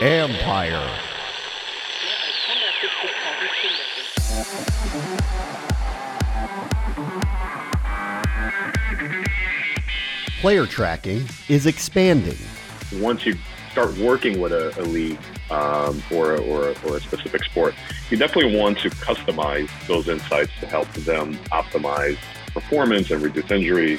Empire. Player tracking is expanding. Once you start working with a, a league um, or, or, or a specific sport, you definitely want to customize those insights to help them optimize performance and reduce injury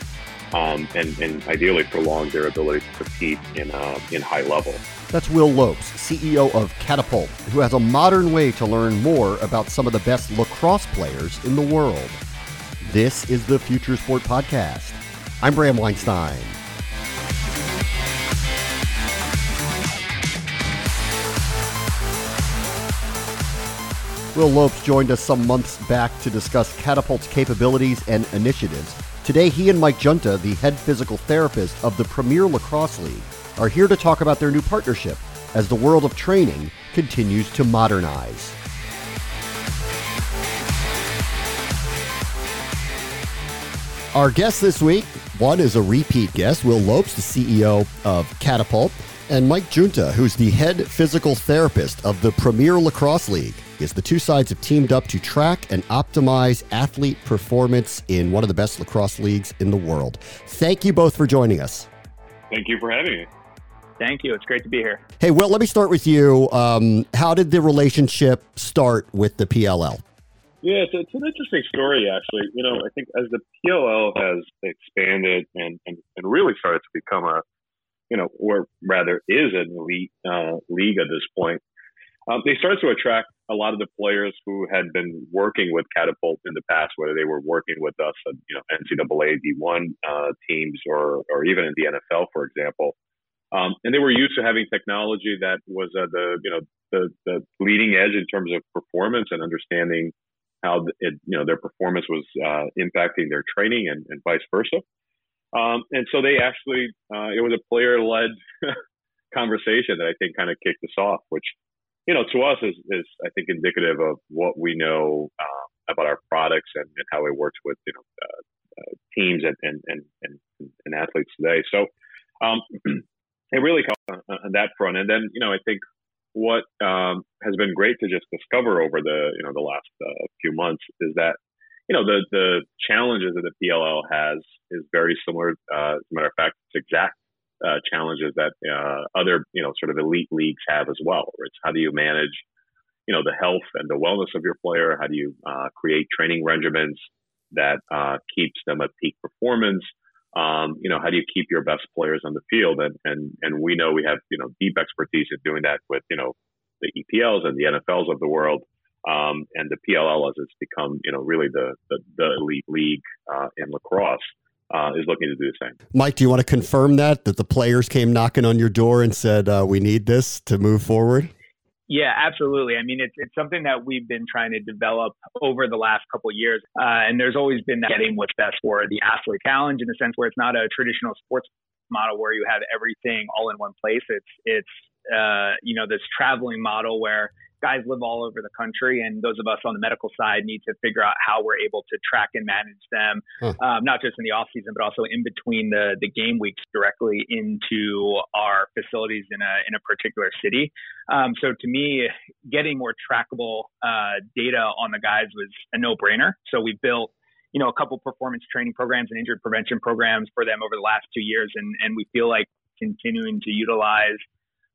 um, and, and, ideally prolong their ability to compete in, uh, in high level. That's Will Lopes, CEO of Catapult, who has a modern way to learn more about some of the best lacrosse players in the world. This is the Future Sport Podcast. I'm Bram Weinstein. Will Lopes joined us some months back to discuss Catapult's capabilities and initiatives. Today, he and Mike Junta, the head physical therapist of the Premier Lacrosse League, are here to talk about their new partnership as the world of training continues to modernize. Our guest this week, one is a repeat guest, Will Lopes, the CEO of Catapult, and Mike Junta, who's the head physical therapist of the Premier Lacrosse League is the two sides have teamed up to track and optimize athlete performance in one of the best lacrosse leagues in the world. Thank you both for joining us. Thank you for having me. Thank you. It's great to be here. Hey, Will, let me start with you. Um, how did the relationship start with the PLL? Yeah, it's, it's, an interesting story, actually. You know, I think as the PLL has expanded and, and, and really started to become a, you know, or rather is an elite uh, league at this point, um, they started to attract a lot of the players who had been working with Catapult in the past, whether they were working with us at you know NCAA D1 uh, teams or or even in the NFL, for example. Um, and they were used to having technology that was uh, the you know the the leading edge in terms of performance and understanding how it you know their performance was uh, impacting their training and, and vice versa. Um, and so they actually uh, it was a player led conversation that I think kind of kicked us off, which you know, to us is, is I think indicative of what we know uh, about our products and, and, how it works with you know uh, uh, teams and, and and, and athletes today. So um, it really helped on, on, that front. And then you know I think what um, has been great to just discover over the you know the last uh, few months is that you know the the challenges that the PLL has is very similar. Uh, as a matter of fact, it's exact uh, challenges that uh, other you know sort of elite leagues have as well. It's how do you manage you know the health and the wellness of your player? How do you uh, create training regimens that uh, keeps them at peak performance? Um, you know, how do you keep your best players on the field? And and and we know we have you know deep expertise in doing that with you know the EPLs and the NFLs of the world. Um, and the PLL as it's become, you know, really the the, the elite league uh, in lacrosse uh, is looking to do the same. Mike, do you want to confirm that that the players came knocking on your door and said uh, we need this to move forward? Yeah, absolutely. I mean, it's it's something that we've been trying to develop over the last couple of years, uh, and there's always been that getting what's best for the athlete challenge in the sense where it's not a traditional sports model where you have everything all in one place. It's it's uh, you know this traveling model where guys live all over the country, and those of us on the medical side need to figure out how we're able to track and manage them, huh. um, not just in the off season, but also in between the the game weeks directly into our facilities in a in a particular city. Um, so to me, getting more trackable uh, data on the guys was a no brainer. So we built you know, a couple performance training programs and injury prevention programs for them over the last two years, and and we feel like continuing to utilize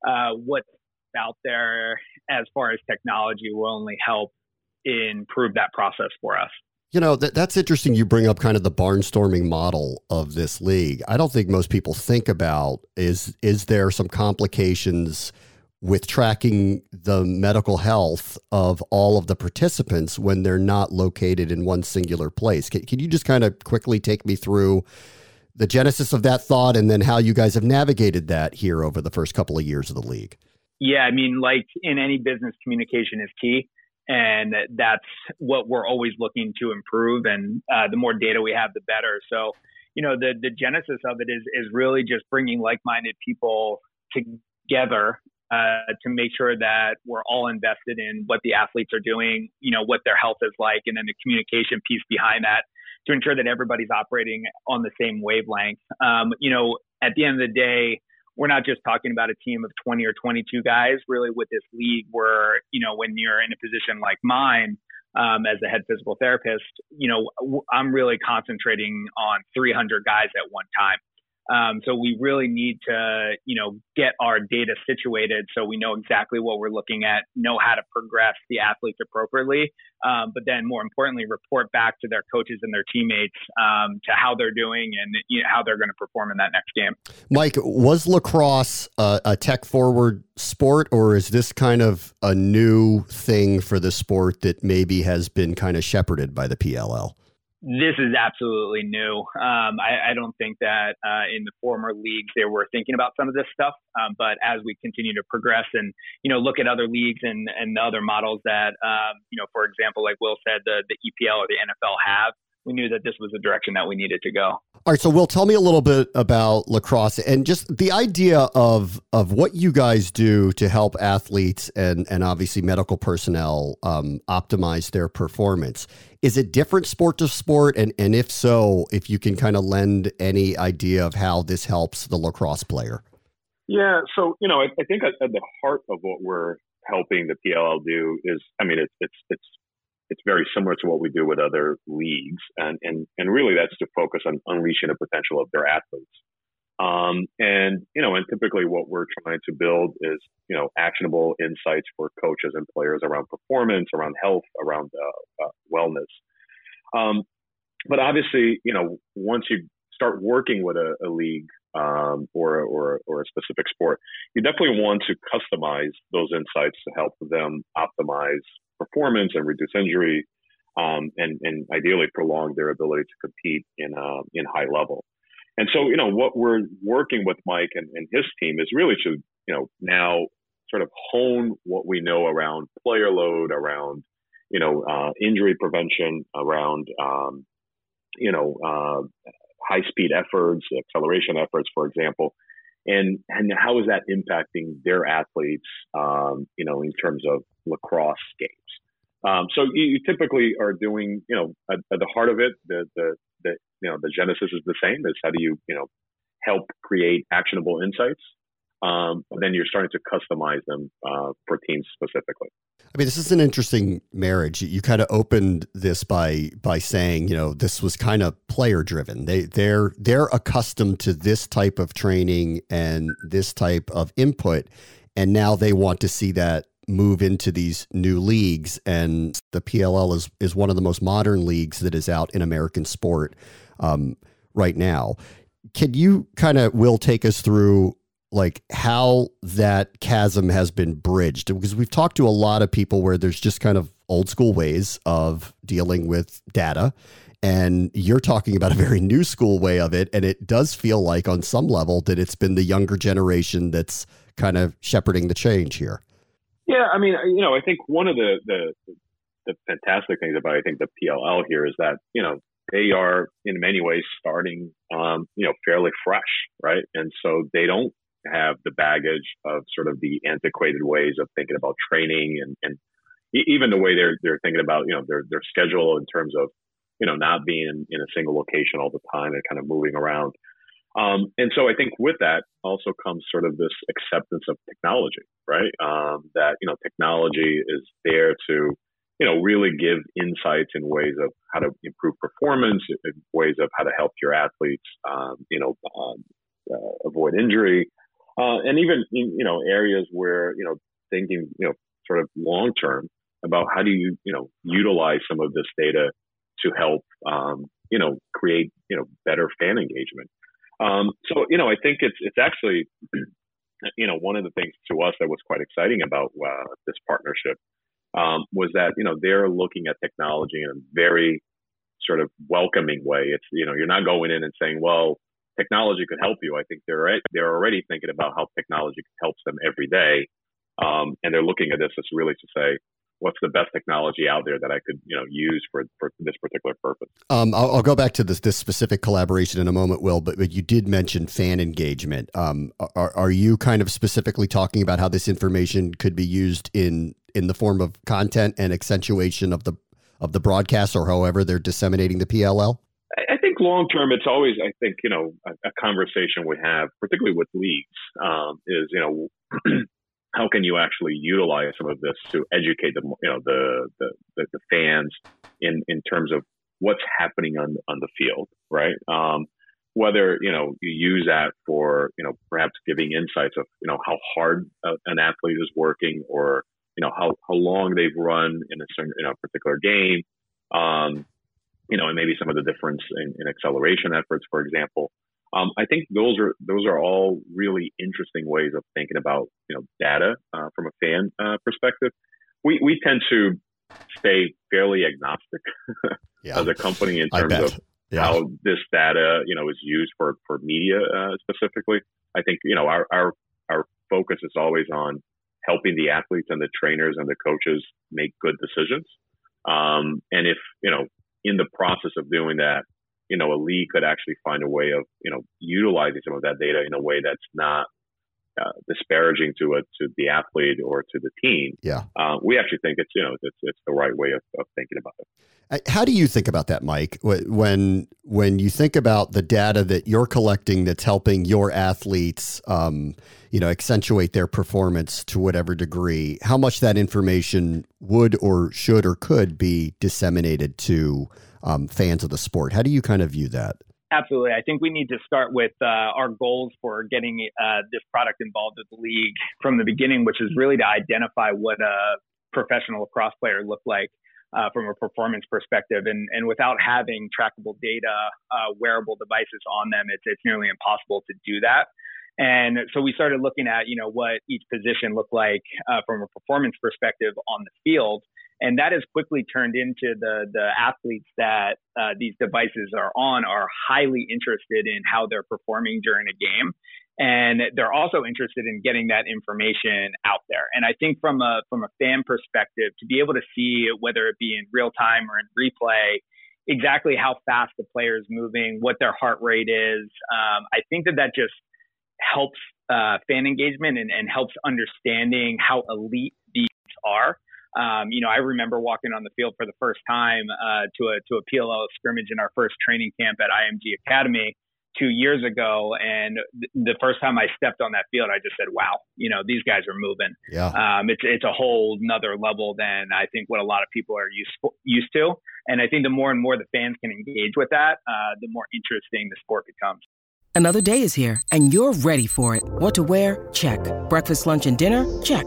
uh, what out there as far as technology will only help improve that process for us. You know, that, that's interesting. You bring up kind of the barnstorming model of this league. I don't think most people think about is is there some complications with tracking the medical health of all of the participants when they're not located in one singular place. Can, can you just kind of quickly take me through the genesis of that thought and then how you guys have navigated that here over the first couple of years of the league. Yeah, I mean, like in any business, communication is key. And that's what we're always looking to improve. And uh, the more data we have, the better. So, you know, the, the genesis of it is, is really just bringing like minded people together uh, to make sure that we're all invested in what the athletes are doing, you know, what their health is like, and then the communication piece behind that to ensure that everybody's operating on the same wavelength. Um, you know, at the end of the day, we're not just talking about a team of 20 or 22 guys. Really, with this league, where you know, when you're in a position like mine um, as a head physical therapist, you know, I'm really concentrating on 300 guys at one time. Um, so we really need to, you know, get our data situated so we know exactly what we're looking at, know how to progress the athletes appropriately, um, but then more importantly, report back to their coaches and their teammates um, to how they're doing and you know, how they're going to perform in that next game. Mike, was lacrosse a tech forward sport, or is this kind of a new thing for the sport that maybe has been kind of shepherded by the PLL? This is absolutely new. Um, I, I, don't think that uh, in the former leagues they were thinking about some of this stuff. Um, but as we continue to progress and you know look at other leagues and and the other models that um, you know, for example, like Will said, the the EPL or the NFL have, we knew that this was the direction that we needed to go. All right, so Will, tell me a little bit about lacrosse and just the idea of of what you guys do to help athletes and and obviously medical personnel um, optimize their performance. Is it different sport to sport, and and if so, if you can kind of lend any idea of how this helps the lacrosse player? Yeah, so you know, I, I think at, at the heart of what we're helping the PLL do is, I mean, it's it's it's it's very similar to what we do with other leagues, and and and really that's to focus on unleashing the potential of their athletes. Um, and you know, and typically what we're trying to build is you know actionable insights for coaches and players around performance, around health, around uh, uh, wellness. Um, but obviously, you know, once you start working with a, a league um, or, or, or a specific sport, you definitely want to customize those insights to help them optimize performance and reduce injury, um, and, and ideally prolong their ability to compete in uh, in high level. And so, you know, what we're working with Mike and, and his team is really to, you know, now sort of hone what we know around player load, around, you know, uh, injury prevention, around, um, you know, uh, high speed efforts, acceleration efforts, for example, and and how is that impacting their athletes, um, you know, in terms of lacrosse games. Um, so you, you, typically are doing, you know, at, at, the heart of it, the, the the you know the genesis is the same. Is how do you you know help create actionable insights um, then you're starting to customize them uh, for teams specifically. I mean, this is an interesting marriage. You kind of opened this by by saying, you know, this was kind of player driven. They they're they're accustomed to this type of training and this type of input, and now they want to see that move into these new leagues. And the PLL is is one of the most modern leagues that is out in American sport um, right now. Can you kind of will take us through like how that chasm has been bridged because we've talked to a lot of people where there's just kind of old school ways of dealing with data and you're talking about a very new school way of it and it does feel like on some level that it's been the younger generation that's kind of shepherding the change here yeah i mean you know i think one of the the, the fantastic things about i think the pll here is that you know they are in many ways starting um, you know fairly fresh right and so they don't have the baggage of sort of the antiquated ways of thinking about training and, and even the way they're they're thinking about you know their their schedule in terms of you know not being in, in a single location all the time and kind of moving around. Um, and so I think with that also comes sort of this acceptance of technology, right? Um, that you know technology is there to you know really give insights in ways of how to improve performance, in ways of how to help your athletes, um, you know, um, uh, avoid injury, uh, and even in, you know areas where you know thinking you know sort of long term about how do you you know utilize some of this data to help um, you know create you know better fan engagement. Um, so you know I think it's it's actually you know one of the things to us that was quite exciting about uh, this partnership um, was that you know they're looking at technology in a very sort of welcoming way. It's you know you're not going in and saying well technology could help you. I think they're they're already thinking about how technology helps them every day, um, and they're looking at this as really to say, what's the best technology out there that I could you know use for, for this particular purpose. Um, I'll, I'll, go back to this this specific collaboration in a moment, Will. But, but you did mention fan engagement. Um, are are you kind of specifically talking about how this information could be used in in the form of content and accentuation of the of the broadcast, or however they're disseminating the PLL? I think long term, it's always, I think, you know, a, a conversation we have, particularly with leagues, um, is, you know, how can you actually utilize some of this to educate the you know the the, the, fans in in terms of what's happening on on the field, right? Um, whether you know you use that for you know perhaps giving insights of you know how hard a, an athlete is working, or you know how how long they've run in a certain in a particular game, um, you know, and maybe some of the difference in, in acceleration efforts, for example. Um, I think those are those are all really interesting ways of thinking about you know data uh, from a fan uh, perspective. We we tend to stay fairly agnostic yeah. as a company in terms of yeah. how this data you know is used for for media uh, specifically. I think you know our our our focus is always on helping the athletes and the trainers and the coaches make good decisions. Um, and if you know in the process of doing that you know, a league could actually find a way of, you know, utilizing some of that data in a way that's not uh, disparaging to a, to the athlete or to the team. Yeah. Uh, we actually think it's, you know, it's, it's the right way of, of thinking about it. How do you think about that, Mike? When when you think about the data that you're collecting that's helping your athletes, um, you know, accentuate their performance to whatever degree, how much that information would or should or could be disseminated to um, fans of the sport. How do you kind of view that? Absolutely. I think we need to start with uh, our goals for getting uh, this product involved with the league from the beginning, which is really to identify what a professional lacrosse player looked like uh, from a performance perspective. And, and without having trackable data, uh, wearable devices on them, it's, it's nearly impossible to do that. And so we started looking at, you know, what each position looked like uh, from a performance perspective on the field and that has quickly turned into the the athletes that uh, these devices are on are highly interested in how they're performing during a game. And they're also interested in getting that information out there. And i think from a from a fan perspective to be able to see whether it be in real time or in replay exactly how fast the player is moving what their heart rate is um, i think that that just helps uh, fan engagement and, and helps understanding how elite these are um, you know, I remember walking on the field for the first time uh, to a to a PLL scrimmage in our first training camp at IMG Academy two years ago, and th- the first time I stepped on that field, I just said, "Wow, you know, these guys are moving." Yeah. Um, it's it's a whole another level than I think what a lot of people are used used to, and I think the more and more the fans can engage with that, uh, the more interesting the sport becomes. Another day is here, and you're ready for it. What to wear? Check. Breakfast, lunch, and dinner? Check.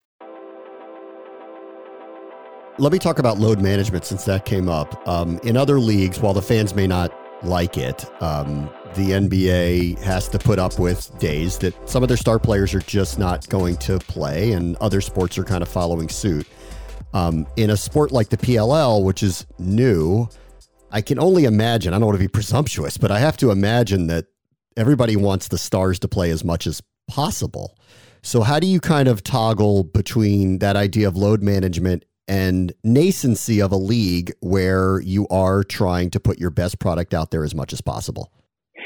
Let me talk about load management since that came up. Um, in other leagues, while the fans may not like it, um, the NBA has to put up with days that some of their star players are just not going to play, and other sports are kind of following suit. Um, in a sport like the PLL, which is new, I can only imagine, I don't want to be presumptuous, but I have to imagine that everybody wants the stars to play as much as possible. So, how do you kind of toggle between that idea of load management and nascency of a league where you are trying to put your best product out there as much as possible.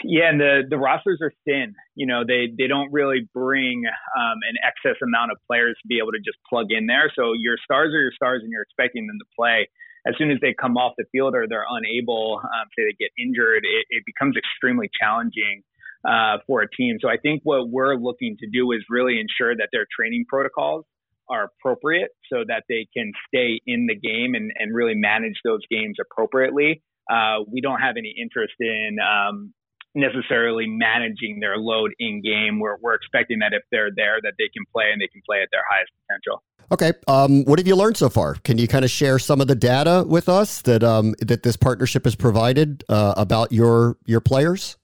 Yeah, and the the rosters are thin. You know, they they don't really bring um, an excess amount of players to be able to just plug in there. So your stars are your stars, and you're expecting them to play. As soon as they come off the field or they're unable, um, say they get injured, it, it becomes extremely challenging uh, for a team. So I think what we're looking to do is really ensure that their training protocols are appropriate so that they can stay in the game and, and really manage those games appropriately. Uh, we don't have any interest in, um, necessarily managing their load in game. We're, we're expecting that if they're there, that they can play and they can play at their highest potential. Okay. Um, what have you learned so far? Can you kind of share some of the data with us that um, that this partnership has provided uh, about your your players?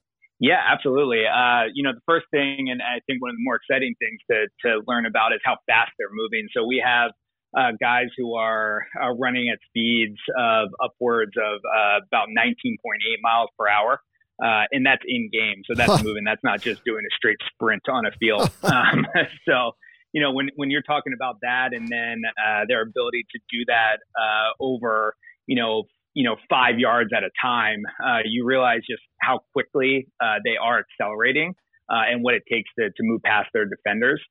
Yeah, absolutely. Uh, you know, the first thing, and I think one of the more exciting things to to learn about is how fast they're moving. So we have uh, guys who are, are running at speeds of upwards of uh, about 19.8 miles per hour. Uh, and that's in game. So that's moving. That's not just doing a straight sprint on a field. Um, so, you know, when, when you're talking about that and then uh, their ability to do that uh, over, you know, you know, five yards at a time, uh, you realize just how quickly uh, they are accelerating uh, and what it takes to, to move past their defenders.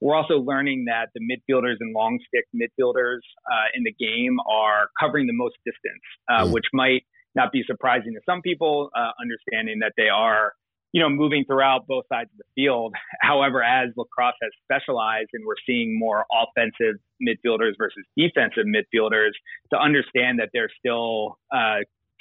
We're also learning that the midfielders and long stick midfielders uh, in the game are covering the most distance, uh, mm. which might not be surprising to some people, uh, understanding that they are, you know, moving throughout both sides of the field. However, as lacrosse has specialized and we're seeing more offensive midfielders versus defensive midfielders, to understand that they're still uh,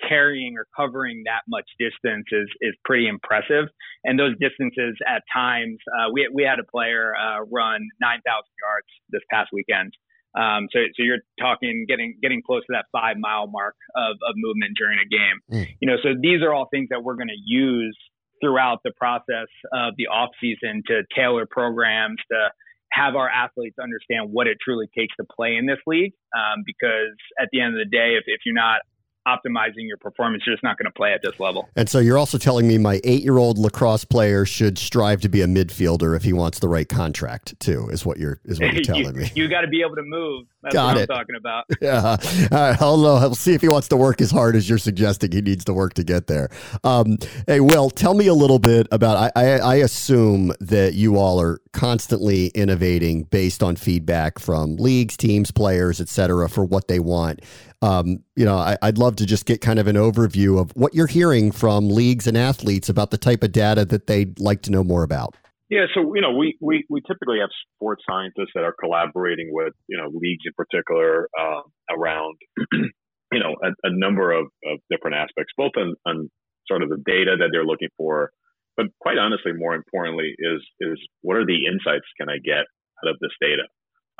carrying or covering that much distance is is pretty impressive. And those distances at times, uh, we we had a player uh, run 9,000 yards this past weekend. Um, so so you're talking getting getting close to that five mile mark of, of movement during a game. Mm. You know, so these are all things that we're going to use throughout the process of the off season to tailor programs to have our athletes understand what it truly takes to play in this league. Um, because at the end of the day, if, if you're not optimizing your performance, you're just not going to play at this level. And so you're also telling me my eight year old lacrosse player should strive to be a midfielder if he wants the right contract too, is what you're is what you're telling you, me. You got to be able to move. That's got what it. I'm talking about. Yeah. All right. I'll, I'll see if he wants to work as hard as you're suggesting he needs to work to get there. Um, hey, Will, tell me a little bit about. I, I, I assume that you all are constantly innovating based on feedback from leagues, teams, players, et cetera, for what they want. Um, you know, I, would love to just get kind of an overview of what you're hearing from leagues and athletes about the type of data that they'd like to know more about. Yeah, so you know, we, we, we typically have sports scientists that are collaborating with you know leagues in particular uh, around you know a, a number of, of, different aspects, both on, on sort of the data that they're looking for, but quite honestly, more importantly, is is what are the insights can I get out of this data?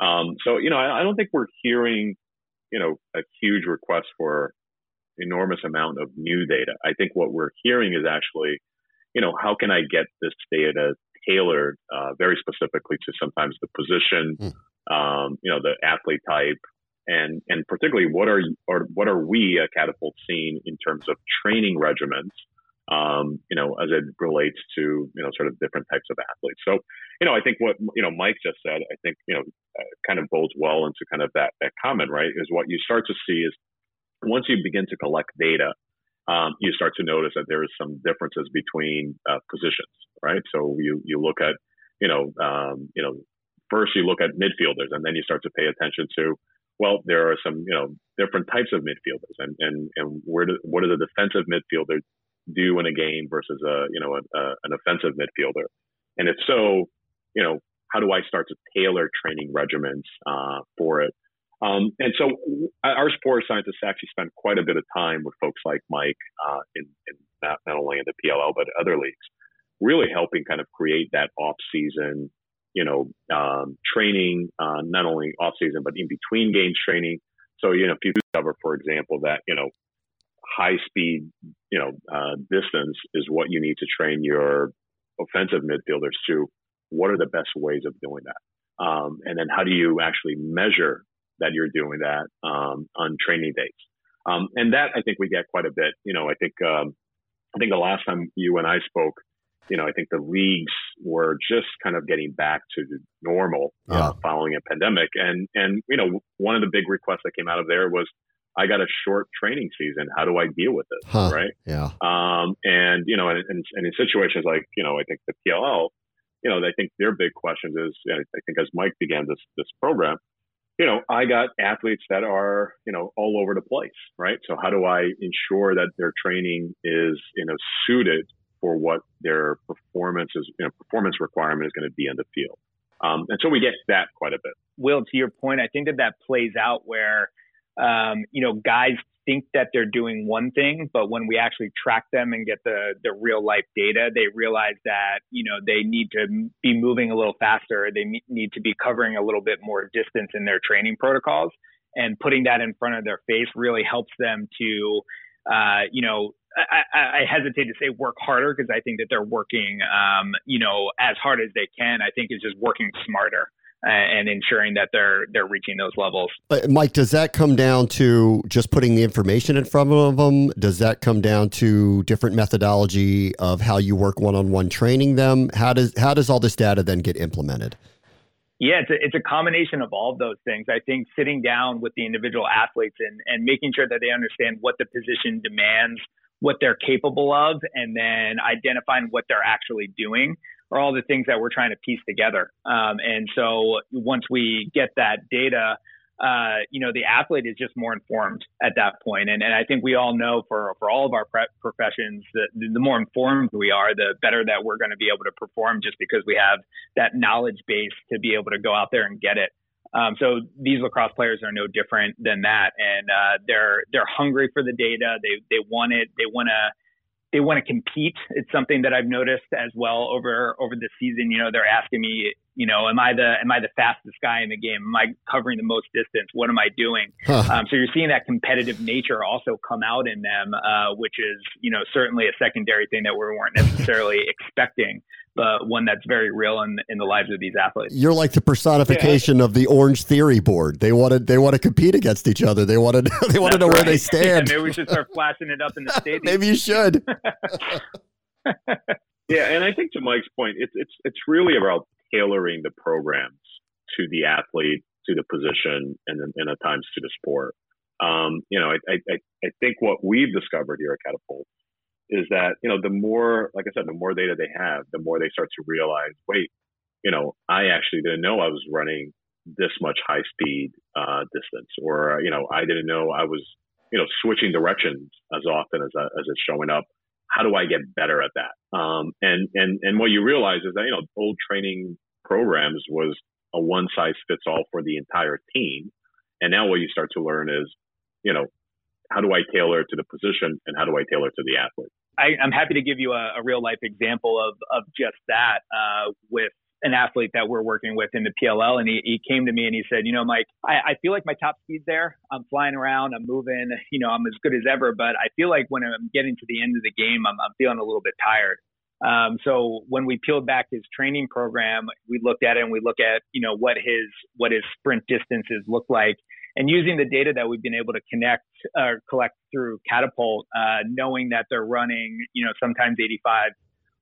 Um, so you know, I, I, don't think we're hearing you know a huge request for enormous amount of new data. I think what we're hearing is actually, you know, how can I get this data tailored uh, very specifically to sometimes the position, mm. um, you know, the athlete type, and and particularly what are or what are we at Catapult seeing in terms of training regimens um, you know, as it relates to, you know, sort of different types of athletes. So, you know, I think what, you know, Mike just said, I think, you know, uh, kind of bodes well into kind of that, that comment, right? Is what you start to see is once you begin to collect data, um, you start to notice that there is some differences between uh, positions, right? So you, you look at, you know, um, you know, first you look at midfielders and then you start to pay attention to, well, there are some, you know, different types of midfielders and, and, and where do, what are the defensive midfielders do in a game versus a you know a, a, an offensive midfielder, and if so, you know how do I start to tailor training regimens uh, for it? Um, and so our sports scientists actually spend quite a bit of time with folks like Mike uh, in, in not, not, only in the PLL but other leagues, really helping kind of create that off season, you know, um, training uh, not only off season but in between games training. So you know, if you discover, for example, that you know high speed, you know, uh, distance is what you need to train your offensive midfielders to. What are the best ways of doing that? Um, and then how do you actually measure that you're doing that um, on training days? Um, and that I think we get quite a bit. You know, I think um, I think the last time you and I spoke, you know, I think the leagues were just kind of getting back to normal uh, uh, following a pandemic, and and you know, one of the big requests that came out of there was I got a short training season. How do I deal with this? Huh, right. Yeah. Um, and, you know, and, and, and, in situations like, you know, I think the PLL, you know, I think their big questions is, I think as Mike began this, this program, you know, I got athletes that are, you know, all over the place, right? So how do I ensure that their training is, you know, suited for what their performance is, you know, performance requirement is going to be in the field? Um, and so we get that quite a bit. Will, to your point, I think that that plays out where um, you know, guys think that they're doing one thing, but when we actually track them and get the the real life data, they realize that you know they need to be moving a little faster. They need to be covering a little bit more distance in their training protocols, and putting that in front of their face really helps them to, uh, you know, I, I, hesitate to say work harder because I think that they're working, um, you know, as hard as they can. I think it's just working smarter and ensuring that they're they're reaching those levels. Uh, Mike, does that come down to just putting the information in front of them? Does that come down to different methodology of how you work one on one training them? How does how does all this data then get implemented? Yeah, it's a, it's a combination of all of those things. I think sitting down with the individual athletes and, and making sure that they understand what the position demands, what they're capable of, and then identifying what they're actually doing are all the things that we're trying to piece together. Um, and so once we get that data, uh, you know, the athlete is just more informed at that point. And, and I think we all know for, for all of our professions that the more informed we are, the better that we're going to be able to perform just because we have that knowledge base to be able to go out there and get it. Um, so these lacrosse players are no different than that, and uh, they're they're hungry for the data. They they want it. They want to they want to compete. It's something that I've noticed as well over over the season. You know, they're asking me, you know, am I the am I the fastest guy in the game? Am I covering the most distance? What am I doing? Huh. Um, so you're seeing that competitive nature also come out in them, uh, which is you know certainly a secondary thing that we weren't necessarily expecting but one that's very real in in the lives of these athletes. You're like the personification yeah. of the Orange Theory board. They want to they want to compete against each other. They want to they want to know right. where they stand. Yeah, maybe we should start flashing it up in the stadium. maybe you should. yeah, and I think to Mike's point, it's it's it's really about tailoring the programs to the athlete, to the position, and and at times to the sport. Um, you know, I, I I think what we've discovered here at Catapult is that you know the more like i said the more data they have the more they start to realize wait you know i actually didn't know i was running this much high speed uh, distance or you know i didn't know i was you know switching directions as often as, as it's showing up how do i get better at that um, and and and what you realize is that you know old training programs was a one size fits all for the entire team and now what you start to learn is you know how do I tailor to the position and how do I tailor to the athlete? I, am happy to give you a, a, real life example of, of just that uh, with an athlete that we're working with in the PLL. And he, he came to me and he said, you know, Mike, I, I feel like my top speed's there. I'm flying around, I'm moving, you know, I'm as good as ever. But I feel like when I'm getting to the end of the game, I'm, I'm feeling a little bit tired. Um, so when we peeled back his training program, we looked at it and we look at, you know, what his, what his sprint distances look like and using the data that we've been able to connect or uh, collect through Catapult, uh, knowing that they're running, you know, sometimes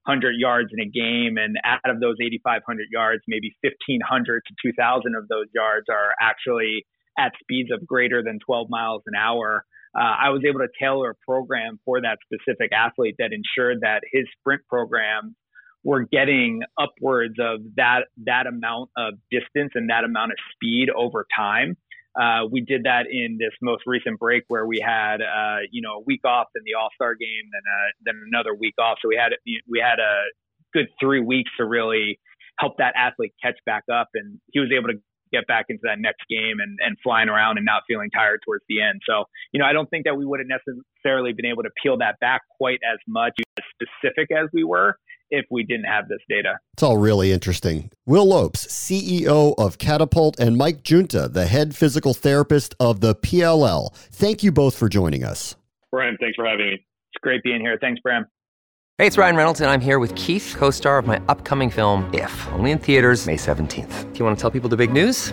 8,500 yards in a game, and out of those 8,500 yards, maybe 1,500 to 2,000 of those yards are actually at speeds of greater than 12 miles an hour. Uh, I was able to tailor a program for that specific athlete that ensured that his sprint program were getting upwards of that that amount of distance and that amount of speed over time uh, we did that in this most recent break where we had, uh, you know, a week off in the All Star game, then uh, then another week off. So we had we had a good three weeks to really help that athlete catch back up, and he was able to get back into that next game and, and flying around and not feeling tired towards the end. So, you know, I don't think that we would have necessarily been able to peel that back quite as much as specific as we were if we didn't have this data. It's all really interesting. Will Lopes, CEO of Catapult, and Mike Junta, the head physical therapist of the PLL. Thank you both for joining us. Brian, thanks for having me. It's great being here. Thanks, Bram. Hey, it's Ryan Reynolds, and I'm here with Keith, co star of my upcoming film, If, only in theaters, May 17th. Do you want to tell people the big news?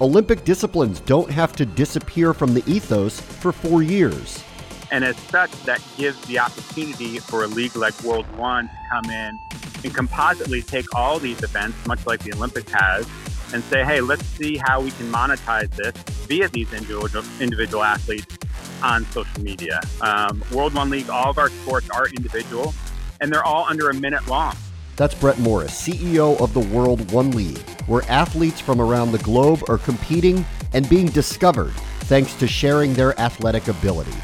Olympic disciplines don't have to disappear from the ethos for four years. And as such, that gives the opportunity for a league like World One to come in and compositely take all these events, much like the Olympics has, and say, hey, let's see how we can monetize this via these individual, individual athletes on social media. Um, World One League, all of our sports are individual, and they're all under a minute long. That's Brett Morris, CEO of the World One League, where athletes from around the globe are competing and being discovered thanks to sharing their athletic ability.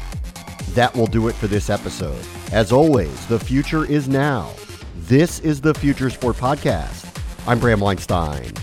That will do it for this episode. As always, the future is now. This is the Future Sport Podcast. I'm Bram Weinstein.